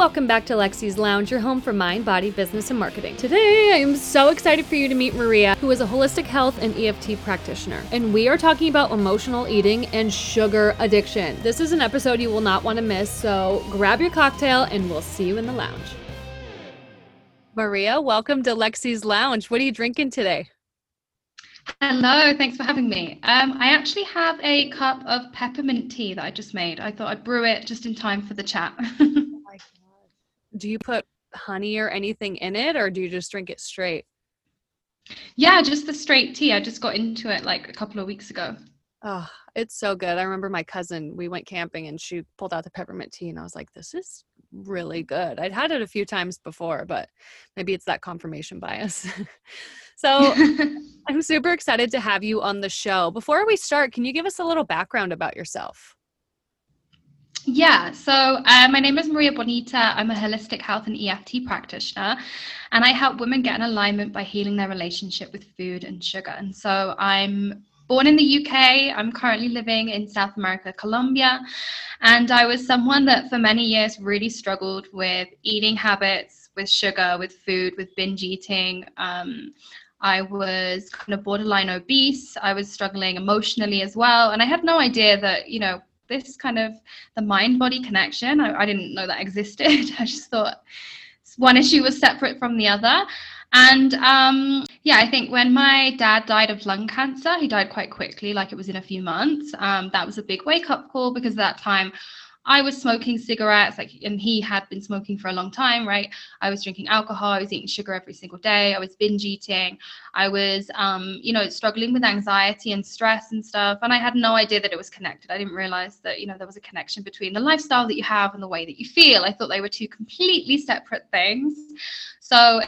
Welcome back to Lexi's Lounge, your home for mind, body, business, and marketing. Today, I am so excited for you to meet Maria, who is a holistic health and EFT practitioner. And we are talking about emotional eating and sugar addiction. This is an episode you will not want to miss, so grab your cocktail and we'll see you in the lounge. Maria, welcome to Lexi's Lounge. What are you drinking today? Hello, thanks for having me. Um, I actually have a cup of peppermint tea that I just made. I thought I'd brew it just in time for the chat. do you put honey or anything in it or do you just drink it straight? Yeah, just the straight tea. I just got into it like a couple of weeks ago. Oh, it's so good. I remember my cousin, we went camping and she pulled out the peppermint tea and I was like, this is really good. I'd had it a few times before, but maybe it's that confirmation bias. so I'm super excited to have you on the show. Before we start, can you give us a little background about yourself? Yeah, so uh, my name is Maria Bonita. I'm a holistic health and EFT practitioner, and I help women get in alignment by healing their relationship with food and sugar. And so I'm born in the UK. I'm currently living in South America, Colombia. And I was someone that for many years really struggled with eating habits, with sugar, with food, with binge eating. Um, I was kind of borderline obese. I was struggling emotionally as well. And I had no idea that, you know, this kind of the mind body connection. I, I didn't know that existed. I just thought one issue was separate from the other. And um, yeah, I think when my dad died of lung cancer, he died quite quickly, like it was in a few months. Um, that was a big wake up call because at that time I was smoking cigarettes, like, and he had been smoking for a long time, right? I was drinking alcohol, I was eating sugar every single day, I was binge eating, I was, um, you know, struggling with anxiety and stress and stuff. And I had no idea that it was connected. I didn't realize that, you know, there was a connection between the lifestyle that you have and the way that you feel. I thought they were two completely separate things. So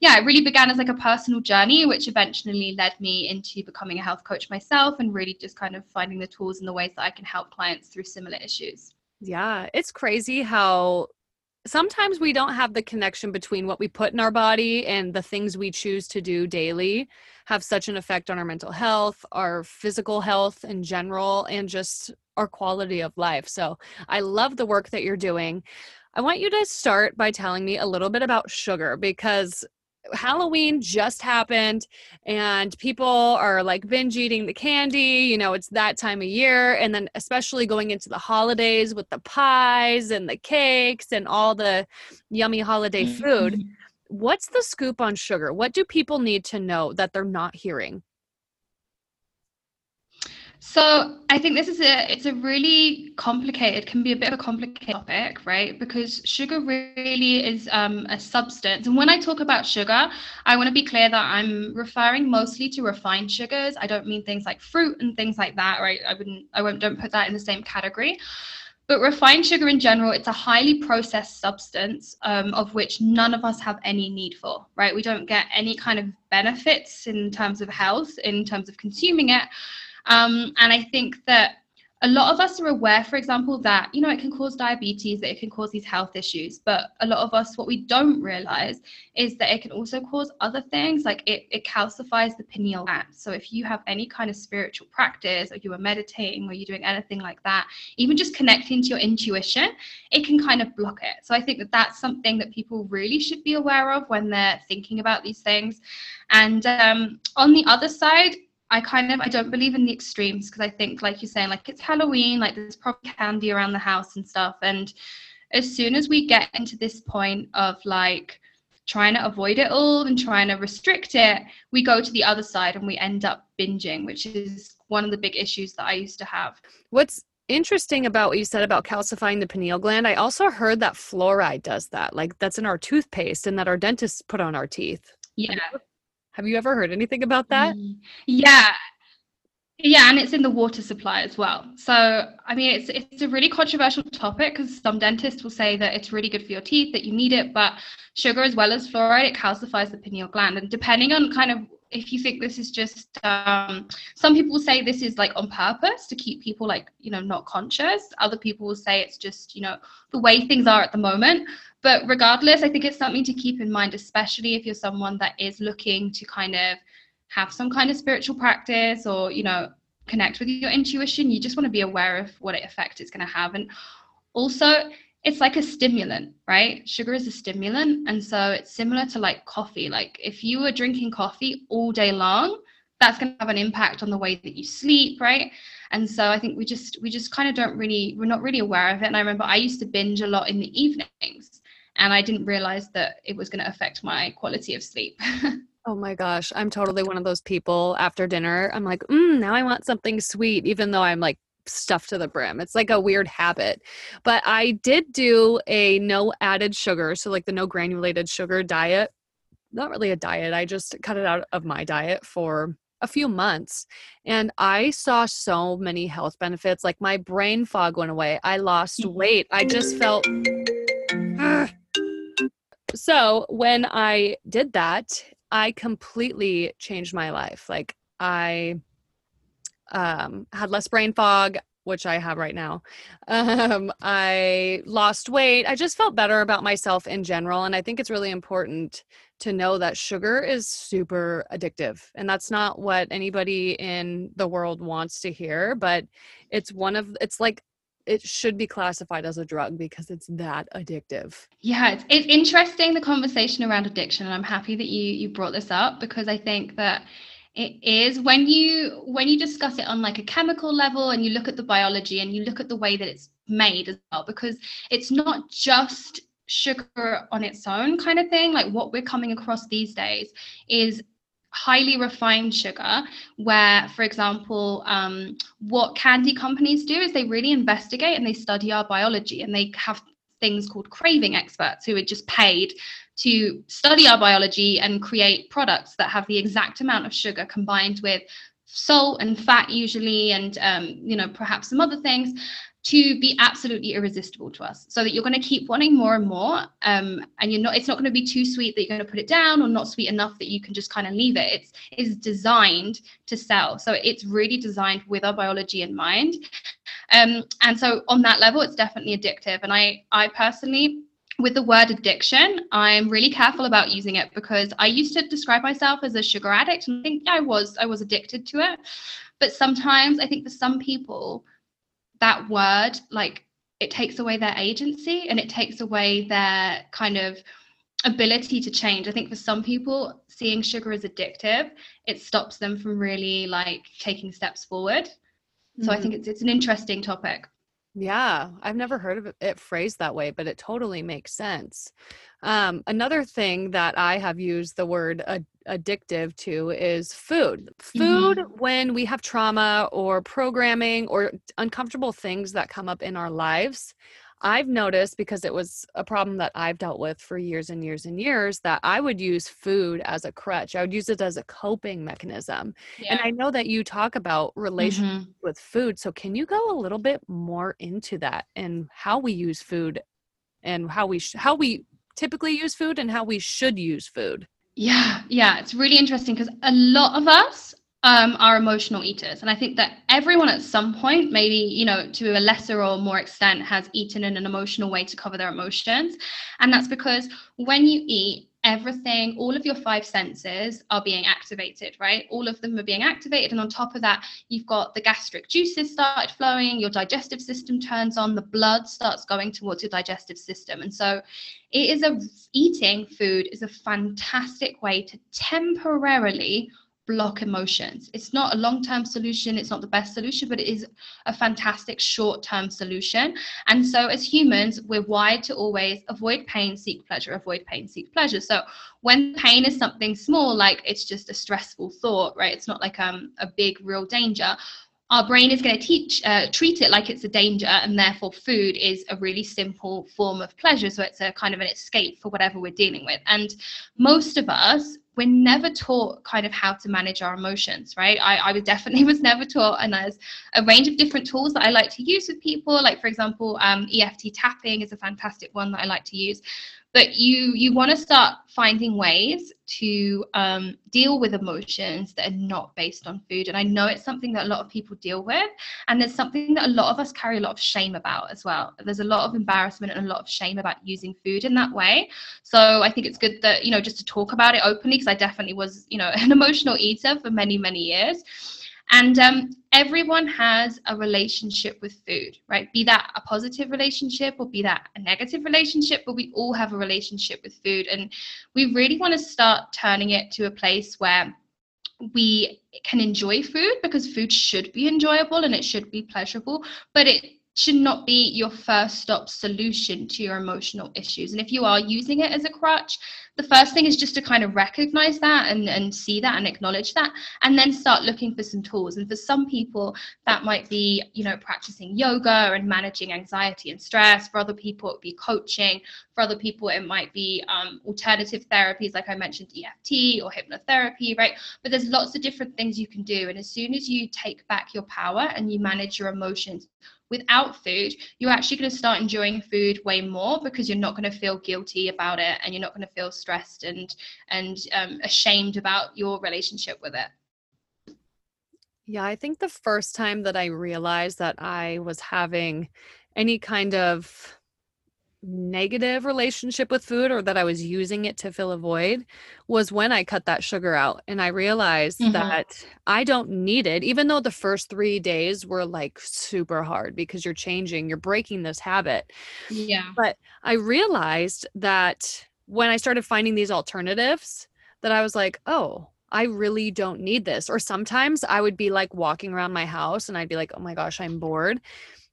yeah, it really began as like a personal journey, which eventually led me into becoming a health coach myself and really just kind of finding the tools and the ways that I can help clients through similar issues. Yeah, it's crazy how sometimes we don't have the connection between what we put in our body and the things we choose to do daily have such an effect on our mental health, our physical health in general, and just our quality of life. So I love the work that you're doing. I want you to start by telling me a little bit about sugar because Halloween just happened and people are like binge eating the candy. You know, it's that time of year. And then, especially going into the holidays with the pies and the cakes and all the yummy holiday food. Mm-hmm. What's the scoop on sugar? What do people need to know that they're not hearing? So I think this is a it's a really complicated can be a bit of a complicated topic, right? Because sugar really is um, a substance, and when I talk about sugar, I want to be clear that I'm referring mostly to refined sugars. I don't mean things like fruit and things like that, right? I wouldn't I won't don't put that in the same category. But refined sugar in general, it's a highly processed substance um, of which none of us have any need for, right? We don't get any kind of benefits in terms of health, in terms of consuming it. Um, and I think that a lot of us are aware, for example, that you know it can cause diabetes, that it can cause these health issues. But a lot of us, what we don't realize is that it can also cause other things, like it, it calcifies the pineal gland. So if you have any kind of spiritual practice, or you are meditating, or you're doing anything like that, even just connecting to your intuition, it can kind of block it. So I think that that's something that people really should be aware of when they're thinking about these things. And um, on the other side, I kind of I don't believe in the extremes because I think like you're saying like it's Halloween like there's probably candy around the house and stuff and as soon as we get into this point of like trying to avoid it all and trying to restrict it we go to the other side and we end up binging which is one of the big issues that I used to have. What's interesting about what you said about calcifying the pineal gland I also heard that fluoride does that like that's in our toothpaste and that our dentists put on our teeth. Yeah. Have you ever heard anything about that? Mm. Yeah. Yeah, and it's in the water supply as well. So, I mean, it's it's a really controversial topic because some dentists will say that it's really good for your teeth, that you need it, but sugar as well as fluoride, it calcifies the pineal gland. And depending on kind of if you think this is just um, some people say this is like on purpose to keep people like you know not conscious. Other people will say it's just you know the way things are at the moment. But regardless i think it's something to keep in mind especially if you're someone that is looking to kind of have some kind of spiritual practice or you know connect with your intuition you just want to be aware of what effect it's going to have. And also it's like a stimulant, right? Sugar is a stimulant. And so it's similar to like coffee. Like if you were drinking coffee all day long, that's going to have an impact on the way that you sleep, right? And so I think we just we just kind of don't really we're not really aware of it. And I remember I used to binge a lot in the evenings and I didn't realize that it was going to affect my quality of sleep. Oh my gosh, I'm totally one of those people after dinner. I'm like, mm, now I want something sweet, even though I'm like stuffed to the brim. It's like a weird habit. But I did do a no added sugar, so like the no granulated sugar diet. Not really a diet, I just cut it out of my diet for a few months and I saw so many health benefits. Like my brain fog went away. I lost mm-hmm. weight. I just felt. So when I did that, I completely changed my life. Like I um, had less brain fog, which I have right now. Um, I lost weight. I just felt better about myself in general. And I think it's really important to know that sugar is super addictive. And that's not what anybody in the world wants to hear, but it's one of, it's like, it should be classified as a drug because it's that addictive. Yeah, it's, it's interesting the conversation around addiction, and I'm happy that you you brought this up because I think that it is when you when you discuss it on like a chemical level and you look at the biology and you look at the way that it's made as well because it's not just sugar on its own kind of thing. Like what we're coming across these days is highly refined sugar where for example um, what candy companies do is they really investigate and they study our biology and they have things called craving experts who are just paid to study our biology and create products that have the exact amount of sugar combined with salt and fat usually and um, you know perhaps some other things to be absolutely irresistible to us. So that you're going to keep wanting more and more um, and you're not it's not going to be too sweet that you're going to put it down or not sweet enough that you can just kind of leave it. It's is designed to sell. So it's really designed with our biology in mind um, and so on that level it's definitely addictive and i i personally with the word addiction, I'm really careful about using it because I used to describe myself as a sugar addict and I think I was I was addicted to it. But sometimes I think for some people that word like it takes away their agency and it takes away their kind of ability to change. I think for some people seeing sugar as addictive, it stops them from really like taking steps forward. So mm-hmm. I think it's it's an interesting topic. Yeah, I've never heard of it phrased that way, but it totally makes sense. Um, another thing that I have used the word ad- addictive to is food. Food, mm-hmm. when we have trauma or programming or uncomfortable things that come up in our lives, I've noticed because it was a problem that I've dealt with for years and years and years that I would use food as a crutch. I would use it as a coping mechanism. Yeah. And I know that you talk about relationships mm-hmm. with food. So can you go a little bit more into that and how we use food and how we sh- how we typically use food and how we should use food? Yeah, yeah, it's really interesting because a lot of us um, are emotional eaters. And I think that everyone at some point, maybe, you know, to a lesser or more extent, has eaten in an emotional way to cover their emotions. And that's because when you eat, everything, all of your five senses are being activated, right? All of them are being activated. And on top of that, you've got the gastric juices started flowing, your digestive system turns on, the blood starts going towards your digestive system. And so it is a eating food is a fantastic way to temporarily block emotions. It's not a long term solution, it's not the best solution, but it is a fantastic short term solution. And so, as humans, we're wired to always avoid pain, seek pleasure, avoid pain, seek pleasure. So, when pain is something small, like it's just a stressful thought, right? It's not like um, a big, real danger. Our brain is going to teach, uh, treat it like it's a danger, and therefore, food is a really simple form of pleasure. So, it's a kind of an escape for whatever we're dealing with. And most of us we're never taught kind of how to manage our emotions, right? I, I definitely was never taught, and there's a range of different tools that I like to use with people. Like, for example, um, EFT tapping is a fantastic one that I like to use but you you want to start finding ways to um, deal with emotions that are not based on food. And i know it's something that a lot of people deal with and there's something that a lot of us carry a lot of shame about as well. There's a lot of embarrassment and a lot of shame about using food in that way. So i think it's good that you know just to talk about it openly because i definitely was you know an emotional eater for many many years And um, everyone has a relationship with food, right? Be that a positive relationship or be that a negative relationship, but we all have a relationship with food. And we really want to start turning it to a place where we can enjoy food because food should be enjoyable and it should be pleasurable, but it should not be your first stop solution to your emotional issues. And if you are using it as a crutch, the first thing is just to kind of recognize that and, and see that and acknowledge that, and then start looking for some tools. And for some people, that might be, you know, practicing yoga and managing anxiety and stress. For other people, it would be coaching. For other people, it might be um, alternative therapies, like I mentioned, EFT or hypnotherapy, right? But there's lots of different things you can do. And as soon as you take back your power and you manage your emotions without food, you're actually going to start enjoying food way more because you're not going to feel guilty about it and you're not going to feel stressed and and um, ashamed about your relationship with it. Yeah, I think the first time that I realized that I was having any kind of negative relationship with food or that I was using it to fill a void was when I cut that sugar out and I realized mm-hmm. that I don't need it even though the first 3 days were like super hard because you're changing you're breaking this habit. Yeah. But I realized that when I started finding these alternatives that I was like, "Oh, I really don't need this." Or sometimes I would be like walking around my house and I'd be like, "Oh my gosh, I'm bored."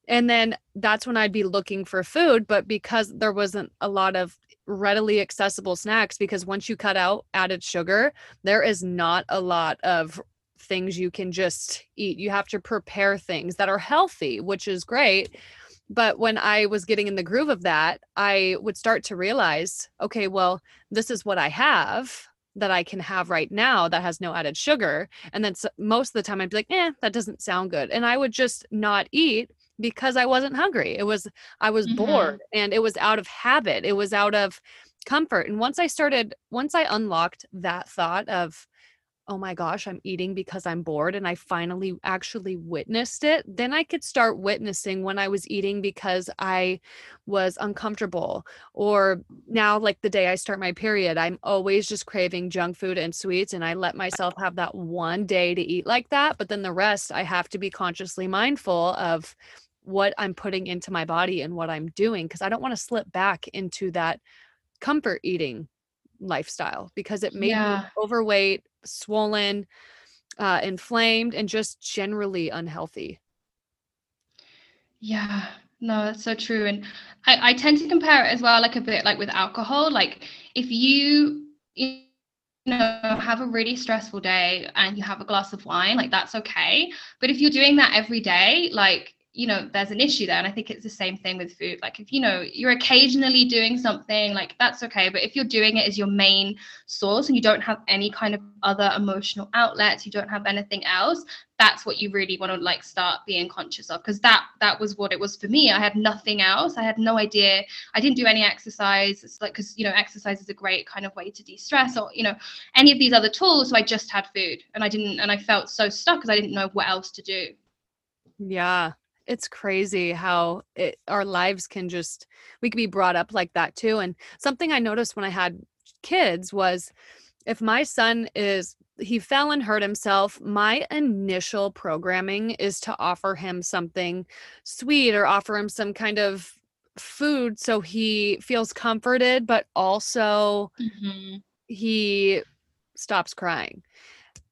And then that's when I'd be looking for food. But because there wasn't a lot of readily accessible snacks, because once you cut out added sugar, there is not a lot of things you can just eat. You have to prepare things that are healthy, which is great. But when I was getting in the groove of that, I would start to realize okay, well, this is what I have that I can have right now that has no added sugar. And then most of the time I'd be like, eh, that doesn't sound good. And I would just not eat because I wasn't hungry. It was I was mm-hmm. bored and it was out of habit. It was out of comfort. And once I started once I unlocked that thought of oh my gosh, I'm eating because I'm bored and I finally actually witnessed it, then I could start witnessing when I was eating because I was uncomfortable or now like the day I start my period, I'm always just craving junk food and sweets and I let myself have that one day to eat like that, but then the rest I have to be consciously mindful of what I'm putting into my body and what I'm doing because I don't want to slip back into that comfort eating lifestyle because it made yeah. me overweight, swollen, uh, inflamed, and just generally unhealthy. Yeah, no, that's so true. And I, I tend to compare it as well, like a bit like with alcohol. Like if you, you know, have a really stressful day and you have a glass of wine, like that's okay. But if you're doing that every day, like you know there's an issue there. And i think it's the same thing with food. Like if you know you're occasionally doing something like that's okay. But if you're doing it as your main source and you don't have any kind of other emotional outlets you don't have anything else that's what you really want to like start being conscious of. Because that that was what it was for me. I had nothing else. I had no idea. I didn't do any exercise. It's like because you know exercise is a great kind of way to de-stress or you know any of these other tools. So i just had food and i didn't and i felt so stuck because i didn't know what else to do. Yeah it's crazy how it, our lives can just we can be brought up like that too and something i noticed when i had kids was if my son is he fell and hurt himself my initial programming is to offer him something sweet or offer him some kind of food so he feels comforted but also mm-hmm. he stops crying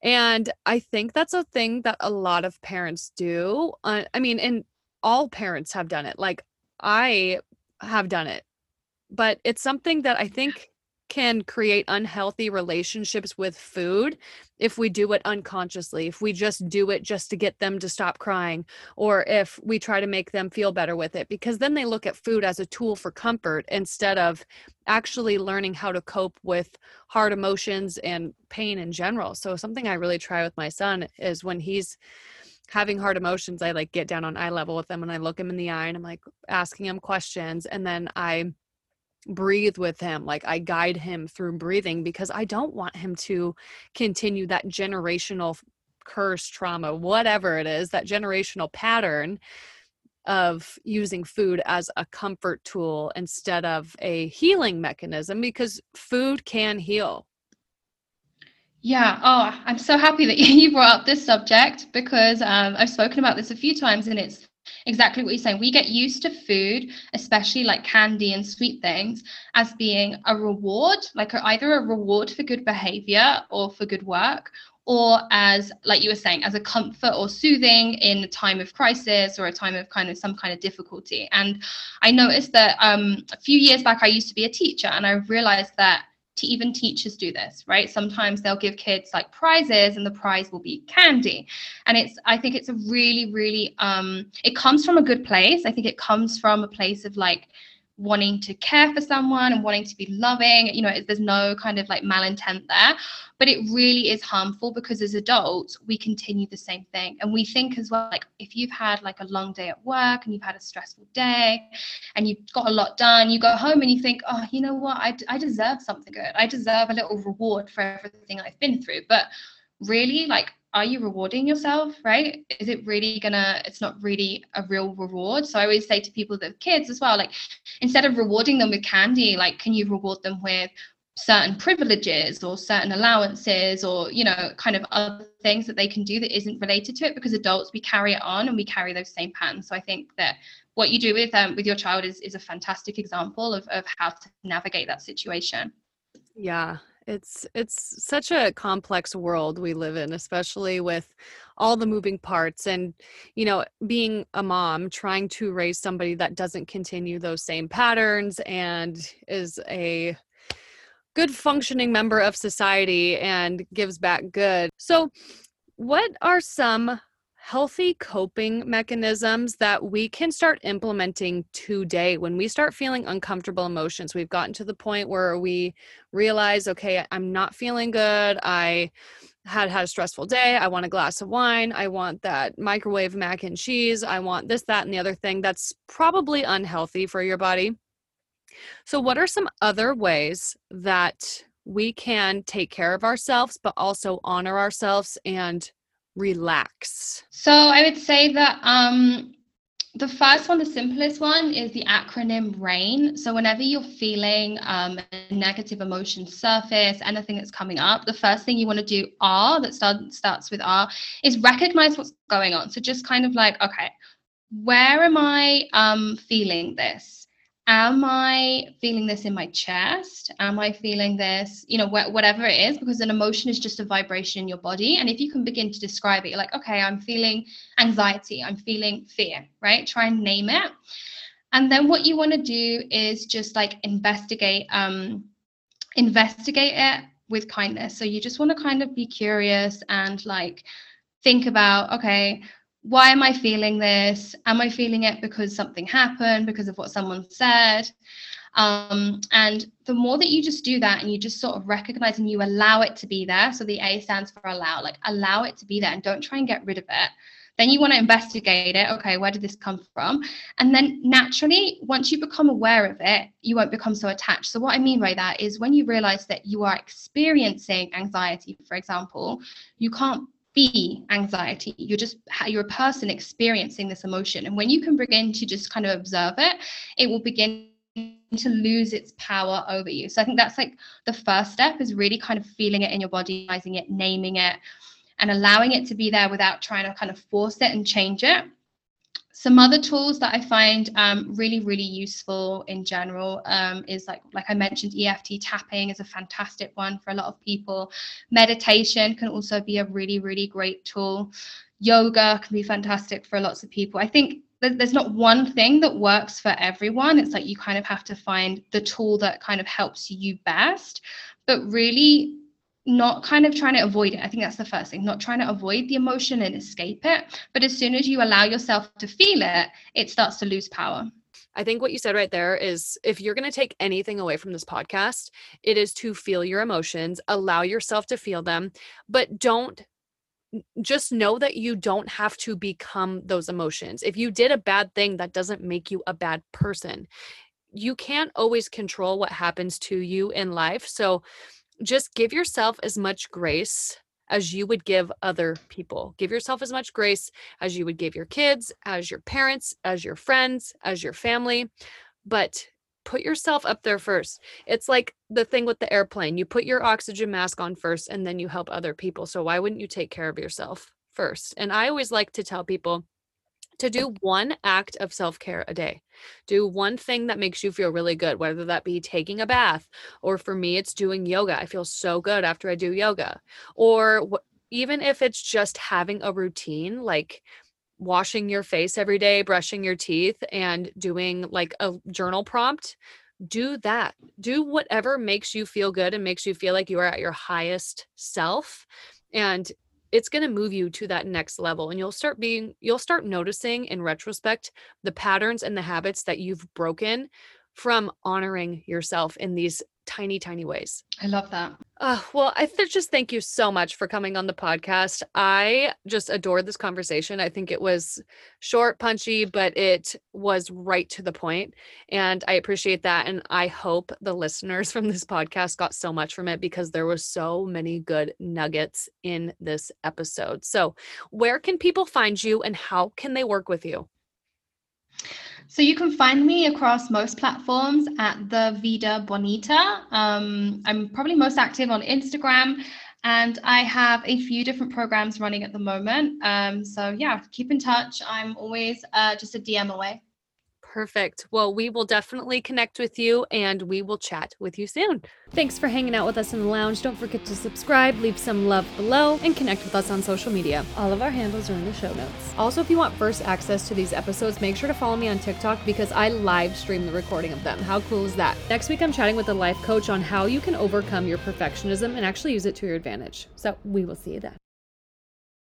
and I think that's a thing that a lot of parents do. Uh, I mean, and all parents have done it. Like I have done it. But it's something that I think can create unhealthy relationships with food if we do it unconsciously, if we just do it just to get them to stop crying, or if we try to make them feel better with it, because then they look at food as a tool for comfort instead of actually learning how to cope with hard emotions and pain in general. So, something I really try with my son is when he's having hard emotions, I like get down on eye level with him and I look him in the eye and I'm like asking him questions. And then I breathe with him like i guide him through breathing because i don't want him to continue that generational curse trauma whatever it is that generational pattern of using food as a comfort tool instead of a healing mechanism because food can heal Yeah. Oh, I'm so happy that you brought up this subject because um, I've spoken about this a few times and it's exactly what you're saying. We get used to food, especially like candy and sweet things, as being a reward, like either a reward for good behavior or for good work, or as like you were saying as a comfort or soothing in a time of crisis or a time of kind of some kind of difficulty and i noticed that um, a few years back i used to be a teacher and i realized that to even teachers do this right? Sometimes they'll give kids like prizes and the prize will be candy. And it's i think it's a really really um it comes from a good place. I think it comes from a place of like wanting to care for someone and wanting to be loving you know there's no kind of like malintent there. But it really is harmful because as adults we continue the same thing. And we think as well like if you've had like a long day at work and you've had a stressful day and you've got a lot done you go home and you think oh you know what? I, I deserve something good. I deserve a little reward for everything i've been through. But really like are you rewarding yourself right? Is it really gonna it's not really a real reward? So i always say to people that kids as well like instead of rewarding them with candy like can you reward them with certain privileges or certain allowances or you know kind of other things that they can do that isn't related to it? Because adults we carry it on and we carry those same patterns. So i think that what you do with um, with your child is is a fantastic example of, of how to navigate that situation. Yeah it's it's such a complex world we live in especially with all the moving parts and you know being a mom trying to raise somebody that doesn't continue those same patterns and is a good functioning member of society and gives back good. So what are some healthy coping mechanisms that we can start implementing today when we start feeling uncomfortable emotions. We've gotten to the point where we realize, okay, I'm not feeling good. I had had a stressful day. I want a glass of wine. I want that microwave mac and cheese. I want this, that, and the other thing. That's probably unhealthy for your body. So, what are some other ways that we can take care of ourselves, but also honor ourselves and relax? So I would say that um, the first one, the simplest one, is the acronym RAIN. So whenever you're feeling um, a negative emotion surface, anything that's coming up, the first thing you want to do, R, that start, starts with R, is recognize what's going on. So just kind of like, okay, where am I um, feeling this? Am I feeling this in my chest? Am I feeling this, you know, wh- whatever it is? Because an emotion is just a vibration in your body. And if you can begin to describe it, you're like, okay, I'm feeling anxiety, I'm feeling fear, right? Try and name it. And then what you want to do is just like investigate, um, investigate it with kindness. So you just want to kind of be curious and like think about, okay, why am I feeling this? Am I feeling it because something happened, because of what someone said? Um, and the more that you just do that and you just sort of recognize and you allow it to be there, so the A stands for allow, like allow it to be there and don't try and get rid of it. Then you want to investigate it. Okay, where did this come from? And then naturally, once you become aware of it, you won't become so attached. So, what I mean by that is when you realize that you are experiencing anxiety, for example, you can't be anxiety. You're just you're a person experiencing this emotion. And when you can begin to just kind of observe it it will begin to lose its power over you. So i think that's like the first step is really kind of feeling it in your body it naming it and allowing it to be there without trying to kind of force it and change it some other tools that I find um, really, really useful in general um, is like, like I mentioned, EFT tapping is a fantastic one for a lot of people. Meditation can also be a really, really great tool. Yoga can be fantastic for lots of people. I think there's not one thing that works for everyone. It's like you kind of have to find the tool that kind of helps you best. But really, not kind of trying to avoid it. I think that's the first thing, not trying to avoid the emotion and escape it. But as soon as you allow yourself to feel it, it starts to lose power. I think what you said right there is if you're going to take anything away from this podcast, it is to feel your emotions, allow yourself to feel them, but don't just know that you don't have to become those emotions. If you did a bad thing, that doesn't make you a bad person. You can't always control what happens to you in life. So, just give yourself as much grace as you would give other people. Give yourself as much grace as you would give your kids, as your parents, as your friends, as your family. But put yourself up there first. It's like the thing with the airplane. You put your oxygen mask on first and then you help other people. So why wouldn't you take care of yourself first? And I always like to tell people to do one act of self care a day. Do one thing that makes you feel really good, whether that be taking a bath, or for me, it's doing yoga. I feel so good after I do yoga. Or even if it's just having a routine, like washing your face every day, brushing your teeth, and doing like a journal prompt, do that. Do whatever makes you feel good and makes you feel like you are at your highest self. And it's going to move you to that next level and you'll start being you'll start noticing in retrospect the patterns and the habits that you've broken from honoring yourself in these tiny, tiny ways. I love that. Uh, well, I th- just thank you so much for coming on the podcast. I just adored this conversation. I think it was short, punchy, but it was right to the point, and I appreciate that. And I hope the listeners from this podcast got so much from it because there was so many good nuggets in this episode. So, where can people find you, and how can they work with you? So you can find me across most platforms at the Vida Bonita. Um, I'm probably most active on Instagram, and I have a few different programs running at the moment. Um, so yeah, keep in touch. I'm always uh, just a DM away. Perfect. Well, we will definitely connect with you and we will chat with you soon. Thanks for hanging out with us in the lounge. Don't forget to subscribe, leave some love below, and connect with us on social media. All of our handles are in the show notes. Also, if you want first access to these episodes, make sure to follow me on TikTok because I live stream the recording of them. How cool is that? Next week, I'm chatting with a life coach on how you can overcome your perfectionism and actually use it to your advantage. So, we will see you then.